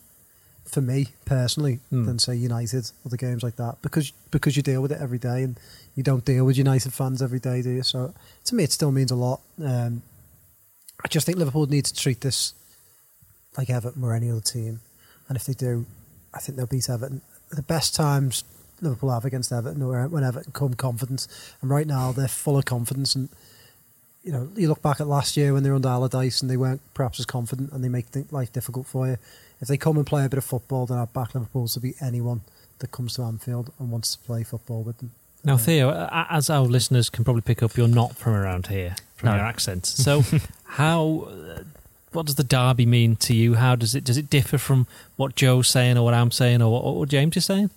for me personally
Hmm.
than say United or the games like that because because you deal with it every day and you don't deal with United fans every day, do you? So to me, it still means a lot. Um, I just think Liverpool need to treat this like Everton or any other team, and if they do, I think they'll beat Everton. The best times Liverpool have against Everton or when Everton come confident, and right now they're full of confidence. And you know, you look back at last year when they were under Allardyce and they weren't perhaps as confident, and they make th- life difficult for you. If they come and play a bit of football, then I back Liverpool to beat anyone that comes to Anfield and wants to play football with them.
Now,
Uh,
Theo, as our listeners can probably pick up, you're not from around here from
No.
your accent. So, how, uh, what does the derby mean to you? How does it does it differ from what Joe's saying or what I'm saying or what, what James is saying?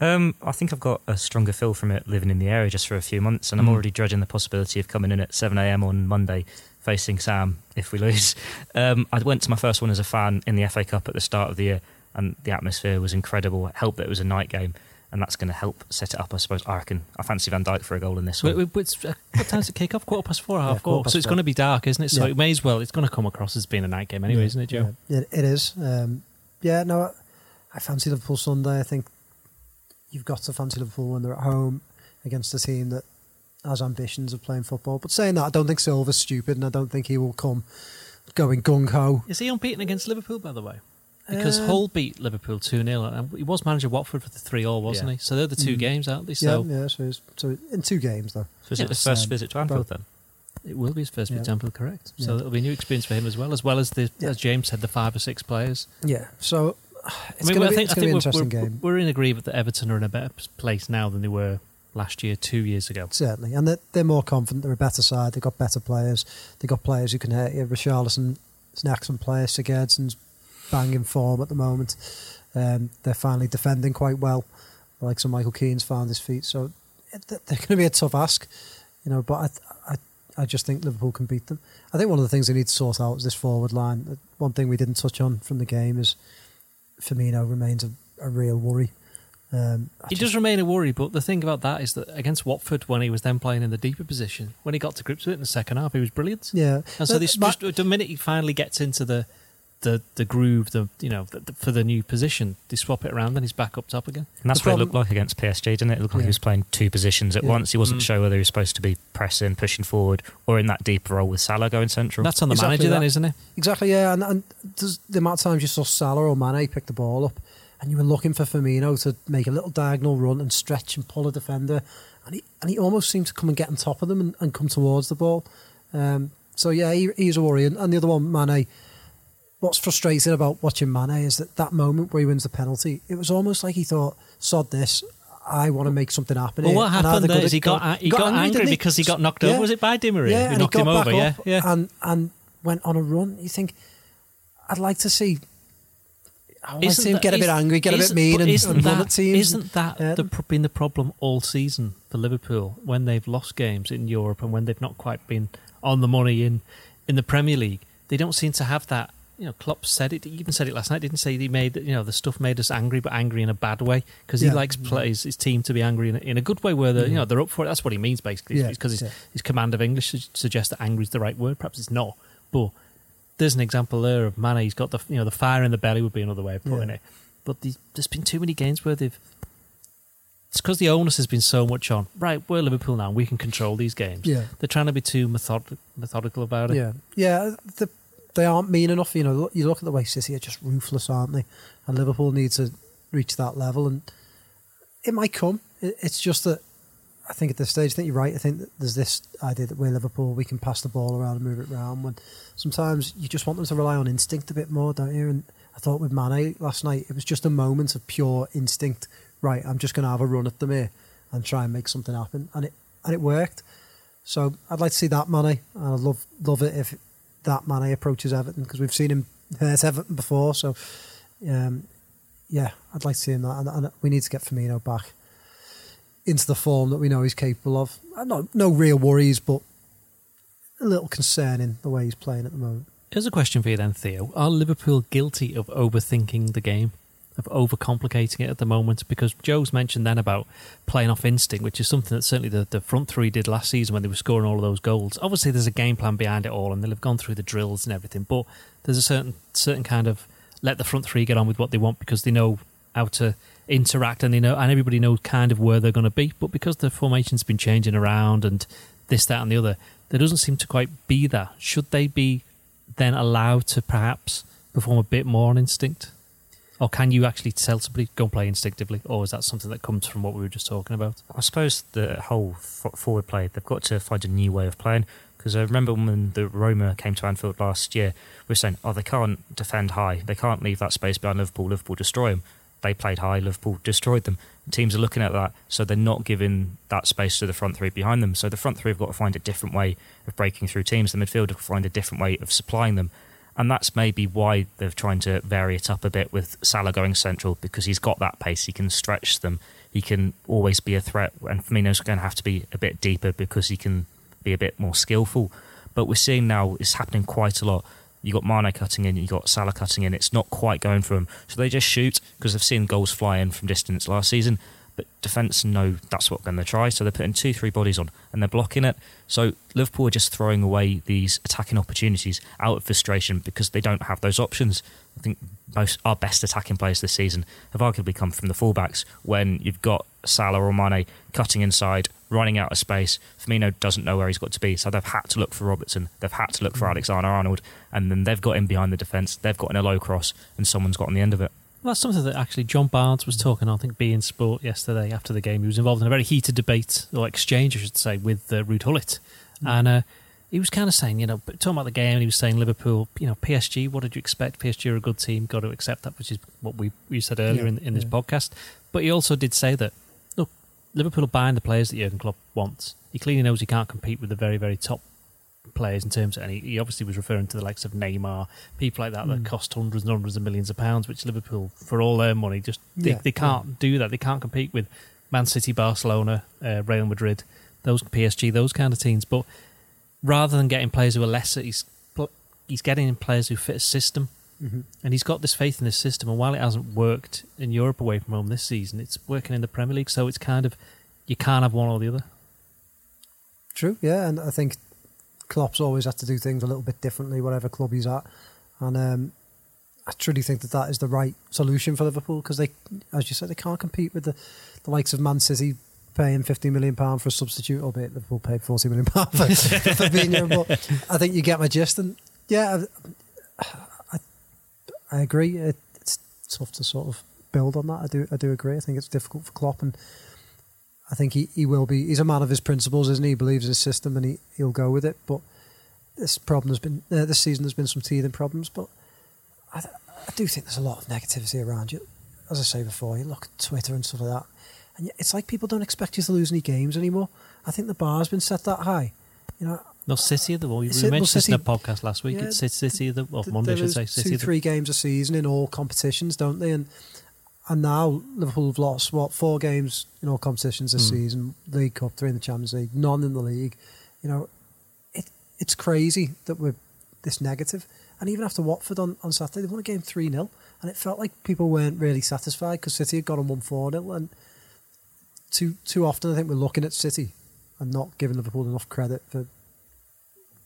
Um, I think I've got a stronger feel from it living in the area just for a few months, and I'm
Mm.
already dreading the possibility of coming in at 7 a.m. on Monday facing Sam if we lose. Um, I went to my first one as a fan in the FA Cup at the start of the year, and the atmosphere was incredible. It helped that it was a night game, and that's going to help set it up, I suppose. I reckon. I fancy Van Dijk for a goal in this one.
Wait, wait, wait, it's, uh, what time does it kick off? Quarter past four, half
Yeah,
four.
past
So it's
four.
going to be dark, isn't it? So
Yeah.
it may as well. It's going to come across as being a night game anyway,
Yeah,
isn't it, Joe?
Yeah, it, it is. Um, yeah, no, I, I fancy Liverpool Sunday. I think you've got to fancy Liverpool when they're at home against a team that has ambitions of playing football. But saying that, I don't think Silva's stupid, and I don't think he will come going gung ho.
Is he unbeaten against Liverpool, by the way? Because
Um,
Hull beat Liverpool 2 0, and he was manager of Watford for the 3 all, wasn't
Yeah.
he? So they're the two
Mm.
games, aren't they? So
yeah, yeah. So, so in two games though.
so is it the
Yes,
first
um,
visit to Anfield then?
It will be his first
Yeah.
example, correct? So
Yeah.
it'll be a new experience for him as well, as well as the
Yeah.
as James said, the five or six players.
Yeah. So it's
I mean,
going to be,
think,
it's gonna be an interesting
we're,
game.
we're, we're in agreement that Everton are in a better place now than they were last year, two years ago.
Certainly, and they're, they're more confident. They're a better side. They've got better players. They've got players who can hurt you. Richarlison is an excellent player. Sigurdsson's banging form at the moment. Um, they're finally defending quite well. Like some Michael Keane's found his feet. So they're going to be a tough ask, you know. But I, I, I just think Liverpool can beat them. I think one of the things they need to sort out is this forward line. One thing we didn't touch on from the game is Firmino remains a, a real worry. Um,
He does remain a worry, but the thing about that is that against Watford, when he was then playing in the deeper position, when he got to grips with it in the second half, he was brilliant.
Yeah,
And so this just the minute he finally gets into the the, the groove, the you know the, the, for the new position, they swap it around, and he's back up top again.
And that's
the
what it looked like against PSG, didn't it? It looked like
Yeah.
he was playing two positions at
Yeah.
once. He wasn't
Mm.
sure whether he was supposed to be pressing, pushing forward, or in that deep role with Salah going central.
That's on the
Exactly
manager then, isn't it?
Exactly, yeah. And, and there's the amount of times you saw Salah or Mane pick the ball up and you were looking for Firmino to make a little diagonal run and stretch and pull a defender. And he, and he almost seemed to come and get on top of them and, and come towards the ball. Um, so, yeah, he, he's a worry. And, and the other one, Mane, what's frustrating about watching Mane is that that moment where he wins the penalty, it was almost like he thought, sod this. I want to make something happen.
Well, what happened there he
at-
got he got, angry,
didn't he?
because he got knocked
Yeah.
over. Was it by Di Maria?
Yeah, he
knocked
got
him over. Yeah, yeah.
and and went on a run. You think I'd like to see. I want to
Isn't
see him
that-
get a bit angry, get a bit mean, and,
isn't
and run
that,
at teams.
Isn't that
Yeah.
the, been the problem all season for Liverpool when they've lost games in Europe and when they've not quite been on the money in in the Premier League? They don't seem to have that. You know, Klopp said it. He even said it last night. Didn't say he made you know the stuff made us angry, but angry in a bad way because he
Yeah.
likes mm. plays his team to be angry in a, in a good way where they you know mm. they're up for it. That's what he means basically.
Yeah,
because his,
yeah.
his command of English suggests that angry is the right word. Perhaps it's not, but there's an example there of Mane. He's got the you know the fire in the belly would be another way of putting it. But the, there's been too many games where they've. It's because the onus has been so much on. Right, we're Liverpool now. We can control these games.
Yeah.
They're trying to be too method- methodical about it.
Yeah, yeah. The, they aren't mean enough. You know, you look at the way City are just ruthless, aren't they? And Liverpool need to reach that level, and it might come. It's just that I think at this stage, I think you're right. I think there's this idea that we're Liverpool, we can pass the ball around and move it around. When sometimes you just want them to rely on instinct a bit more, don't you? And I thought with Mane last night, it was just a moment of pure instinct. Right, I'm just going to have a run at them here and try and make something happen, and it and it worked. So I'd like to see that Mane, and I'd love love it if that Mane approaches Everton because we've seen him hurt Everton before. So um, yeah, I'd like to see him that, and, and we need to get Firmino back into the form that we know he's capable of. Uh, No, no real worries, but a little concerning the way he's playing at the moment.
Here's a question for you then, Theo. Are Liverpool guilty of overthinking the game, of overcomplicating it at the moment? Because Joe's mentioned then about playing off instinct, which is something that certainly the, the front three did last season when they were scoring all of those goals. Obviously, there's a game plan behind it all, and they'll have gone through the drills and everything. But there's a certain certain kind of let the front three get on with what they want because they know how to interact and they know and everybody knows kind of where they're going to be. But because the formation's been changing around and this, that, and the other, there doesn't seem to quite be that. Should they be then allowed to perhaps perform a bit more on instinct? Or can you actually tell somebody go and play instinctively? Or is that something that comes from what we were just talking about?
I suppose the whole f- forward play, they've got to find a new way of playing. Because I remember when the Roma came to Anfield last year, we were saying, oh, they can't defend high. They can't leave that space behind Liverpool. Liverpool destroy them. They played high. Liverpool destroyed them. Teams are looking at that, so they're not giving that space to the front three behind them. So the front three have got to find a different way of breaking through teams. The midfield have got to find a different way of supplying them. And that's maybe why they're trying to vary it up a bit with Salah going central because he's got that pace. He can stretch them. He can always be a threat. And Firmino's going to have to be a bit deeper because he can be a bit more skillful. But we're seeing now it's happening quite a lot. You got Mane cutting in, you got Salah cutting in. It's not quite going for them, so they just shoot because they've seen goals fly in from distance last season. But defence know that's what they're going to try, so they're putting two, three bodies on and they're blocking it. So Liverpool are just throwing away these attacking opportunities out of frustration because they don't have those options. I think most our best attacking players this season have arguably come from the fullbacks when you've got Salah or Mane cutting inside, running out of space. Firmino doesn't know where he's got to be, so they've had to look for Robertson, they've had to look for hmm. Alexander Arnold, and then they've got in behind the defence, they've got in a low cross, and someone's got on the end of it.
Well, that's something that actually John Barnes was talking, I think, beIN Sport yesterday after the game. He was involved in a very heated debate, or exchange, I should say, with uh, Ruud Gullit. And uh, he was kind of saying, you know, talking about the game, and he was saying Liverpool, you know, PSG, what did you expect? PSG are a good team, got to accept that, which is what we, we said earlier
Yeah,
in, in this
yeah.
podcast. But he also did say that, look, Liverpool are buying the players that Jurgen Klopp wants. He clearly knows he can't compete with the very, very top players in terms of, and he, he obviously was referring to the likes of Neymar, people like that that cost hundreds and hundreds of millions of pounds, which Liverpool, for all their money, just they,
Yeah,
they can't do that. They can't compete with Man City, Barcelona, uh, Real Madrid, those PSG, those kind of teams. But rather than getting players who are lesser, he's he's getting in players who fit a system.
Mm-hmm.
And he's got this faith in this system, and while it hasn't worked in Europe away from home this season, it's working in the Premier League. So it's kind of you can't have one or the other.
True, yeah, and I think Klopp's always had to do things a little bit differently, whatever club he's at, and um, I truly think that that is the right solution for Liverpool because they, as you said, they can't compete with the, the likes of Man City paying fifty million pound for a substitute, albeit Liverpool paid forty million pound for, for Fabinho. But I think you get my gist, and yeah, I, I, I agree. It, it's tough to sort of build on that. I do, I do agree. I think it's difficult for Klopp and. I think he, he will be. He's a man of his principles, isn't he? He believes in his system and he, he'll go with it. But this problem has been, uh, this season there's been some teething problems. But I, I do think there's a lot of negativity around you. As I say before, you look at Twitter and stuff like that, and it's like people don't expect you to lose any games anymore. I think the bar's been set that high. You know,
No, City of the one. We
City- well,
mentioned this in
City-
a podcast last week.
Yeah,
it's City, of the, well, Monday, should say. City
two, three games a season in all competitions, don't they? And and now Liverpool have lost what four games in all competitions this
Hmm.
season: League Cup, three in the Champions League, none in the league. You know, it it's crazy that we're this negative. And even after Watford on, on Saturday, they won a game three 0 and it felt like people weren't really satisfied because City had gone and one four 0 and too too often I think we're looking at City and not giving Liverpool enough credit for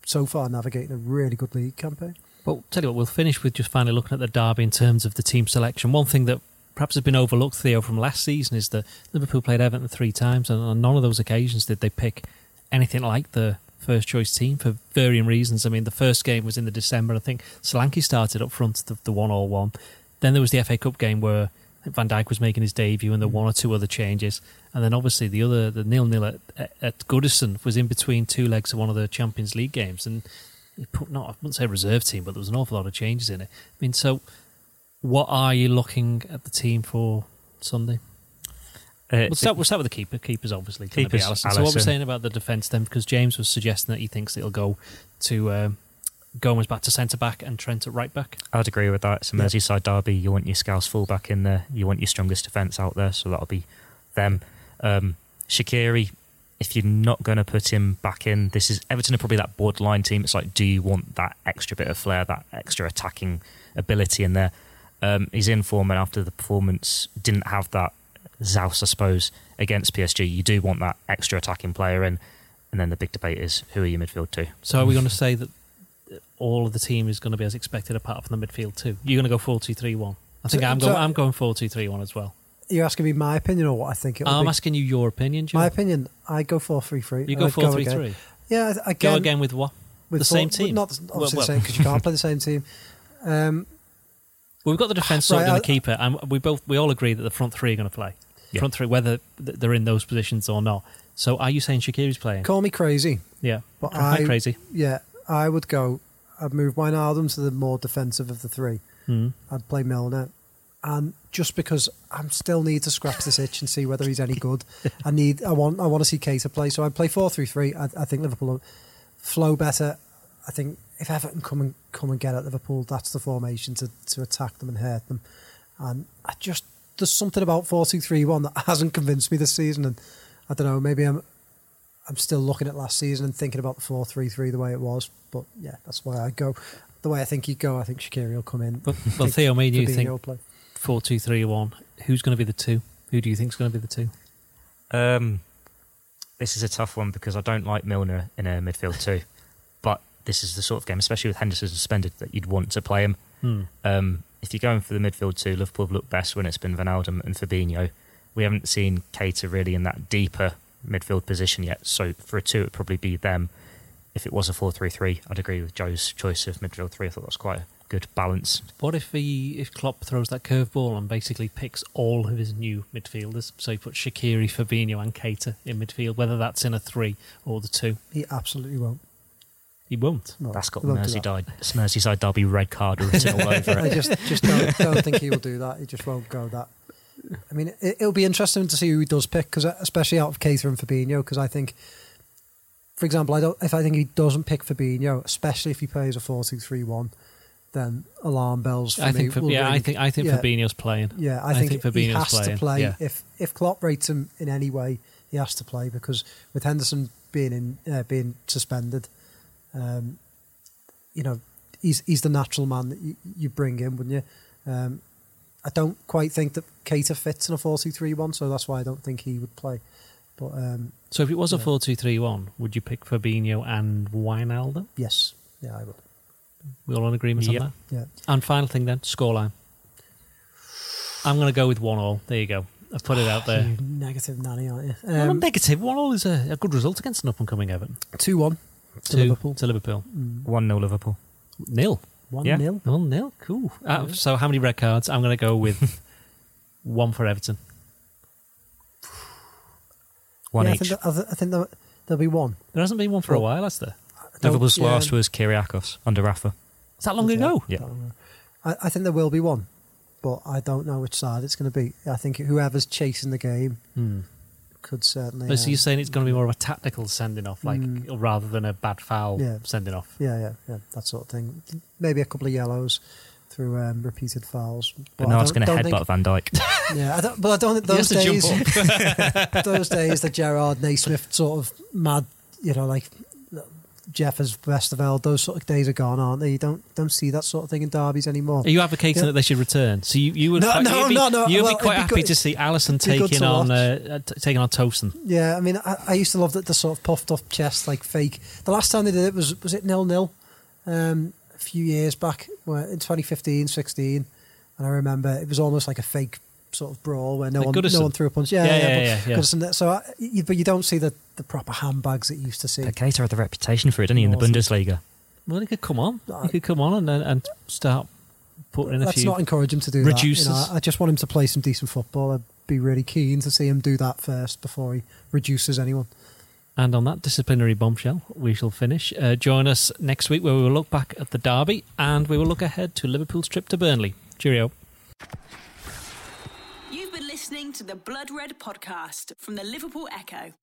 so far navigating a really good league campaign.
Well, tell you what, we'll finish with just finally looking at the derby in terms of the team selection. One thing that perhaps has been overlooked, Theo, from last season is that Liverpool played Everton three times, and on none of those occasions did they pick anything like the first choice team for varying reasons. I mean, the first game was in the December. I think Solanke started up front, the, the one all one. Then there was the FA Cup game where Van Dijk was making his debut, and there were one or two other changes. And then obviously the other, the nil nil at, at Goodison was in between two legs of one of the Champions League games, and he put not I wouldn't say reserve team, but there was an awful lot of changes in it. I mean, so what are you looking at the team for Sunday?
Uh,
We'll start, we'll start with the keeper. Keeper's obviously going to be
Keeper's
Alisson. So what we're saying about the defence then, because James was suggesting that he thinks it'll go to um, Gomez back to centre back and Trent at right back.
I'd agree with that. It's a
Yeah.
Merseyside derby. You want your Scouse full back in there. You want your strongest defence out there. So that'll be them. Um, Shaqiri, if you're not going to put him back in, this is Everton are probably that borderline team. It's like, do you want that extra bit of flair, that extra attacking ability in there? Um, he's in form, and after the performance, didn't have that zouse, I suppose, against PSG. You do want that extra attacking player in. And then the big debate is who are your midfield two?
So are we going to say that all of the team is going to be as expected apart from the midfield too? You're going to go 4 2 3 1. I think
So-
I'm,
so-
going, I'm going 4 2 3 1 as well.
You're asking me my opinion or what I think it will
I'm
be?
asking you your opinion, Joe.
my opinion, I go 4 3 3.
you go 4 3 3.
Yeah, I- again,
Go again with what?
with
the
four-
same team?
Not obviously
Well,
the same because you can't play the same team. Um,
Well, we've got the defence sorted
Right,
and the keeper, and we both we all agree that the front three are going to play.
Yeah.
Front three, whether they're in those positions or not. So, are you saying Shaqiri's playing?
call me crazy,
Yeah,
but
Hi,
I
crazy.
yeah, I would go. I'd move Wijnaldum to the more defensive of the three.
Hmm.
I'd play Milner, and just because I still need to scratch this itch and see whether he's any good, I need. I want. I want to see Keita play. So I'd play four three three. I, I think Liverpool flow better. I think if Everton come and come and get at Liverpool, that's the formation to, to attack them and hurt them. And I just there's something about four two three one that hasn't convinced me this season. And I don't know. Maybe I'm I'm still looking at last season and thinking about the four three three the way it was. But yeah, that's why I go. The way I think he'd go, I think Shaqiri will come in.
But,
I
well, Theo, me and you
Fabinho
think
will play.
4-3-1. Who's going to be the two? Who do you think is going to be the two?
Um, this is a tough one because I don't like Milner in a midfield two, But this is the sort of game, especially with Henderson suspended, that you'd want to play him.
Hmm.
Um, if you're going for the midfield two, Liverpool have looked best when it's been Wijnaldum and Fabinho. We haven't seen Keita really in that deeper midfield position yet. So for a two, it'd probably be them. If it was a 4 3 3, I'd agree with Joe's choice of midfield three. I thought that was quite a good balance.
What if he if Klopp throws that curveball and basically picks all of his new midfielders? So he puts Shaqiri, Fabinho, and Keita in midfield, whether that's in a three or the two.
He absolutely won't.
He won't.
No,
That's got
he won't do that.
Merseyside, Merseyside Derby red card written all over it.
I
it.
just just don't, don't think he will do that. He just won't go that. I mean, it, it'll be interesting to see who he does pick, because especially out of Keita and Fabinho, because I think, for example, I don't if I think he doesn't pick Fabinho, especially if he plays a four two three one, then alarm bells. For
I think.
me
Fab-
will
yeah, I think. I think
yeah.
Fabinho's playing.
Yeah, I,
I
think,
think
he has
playing,
to play.
yeah.
If if Klopp rates him in any way, he has to play because with Henderson being in uh, being suspended, um, you know, he's he's the natural man that you, you bring in, wouldn't you? Um, I don't quite think that Keita fits in a 4-2-3-1, so that's why I don't think he would play. But um,
So if it was a
Yeah.
four two three one, would you pick Fabinho and Wijnaldum?
yes, yeah, I would.
We all in agreement
Yep.
on that.
Yeah,
And final thing then, scoreline. I'm going to go with one all. There you go. I've put it out there.
You negative nanny, aren't you?
Well,
Um,
negative. One all is a, a good result against an up and coming Everton.
Two one to
Two
Liverpool.
To Liverpool.
1 0 Liverpool.
Nil.
One
Yeah.
nil.
Oh, nil. Cool. Uh, so how many red cards? I'm going to go with one for Everton.
1
Yeah, I
each.
think, that, I, th- I think there, there'll be one.
There hasn't been one for a while, has there?
I don't-
Liverpool's
yeah,
last was Kyrgiakos under Rafa.
Is that long
Yeah.
ago?
Yeah.
don't. I, I think there will be one, but I don't know which side it's going to be. I think whoever's chasing the game
Hmm.
Could certainly.
Oh, so
um,
you're saying it's going to be more of a tactical sending off, like
Mm.
rather than a bad foul
Yeah.
sending off.
yeah, yeah, yeah, that sort of thing. Maybe a couple of yellows through um, repeated fouls.
But
I
no, it's
don't-
going to
don't
headbutt Van
Dijk. Yeah, I don't, but I don't think those days. those days, the Gerrard Naismith sort of mad, you know, like Jeffers, Westerveld, those sort of days are gone, aren't they? You don't don't see that sort of thing in derbies anymore.
Are you advocating
Yeah.
that they should return? So you, you would
No,
quite,
no,
you'd be,
no, no.
You'd
Well,
be quite
be
happy
good-
to see
Alisson good
taking on uh, uh, taking on Tosun.
Yeah, I mean, I, I used to love that the sort of puffed up chest, like fake. The last time they did it was was it nil nil. Um, a few years back in 2015, 16, and I remember it was almost like a fake sort of brawl where no
Like
one
Goodison.
no one threw a punch. Yeah,
Yeah,
yeah,
yeah,
but,
yeah, yeah.
So I, you, but you don't see the, the proper handbags that you used to see.
But Keita had the reputation for it, didn't he, in the Bundesliga?
Well, he could come on. He could come on and and start putting in a
Let's
few.
not encourage him to do
reduces.
that. You know, I just want him to play some decent football. I'd be really keen to see him do that first before he reduces anyone.
And on that disciplinary bombshell, we shall finish. Uh, join us next week where we will look back at the derby and we will look ahead to Liverpool's trip to Burnley. Cheerio.
Listening to the Blood Red podcast from the Liverpool Echo.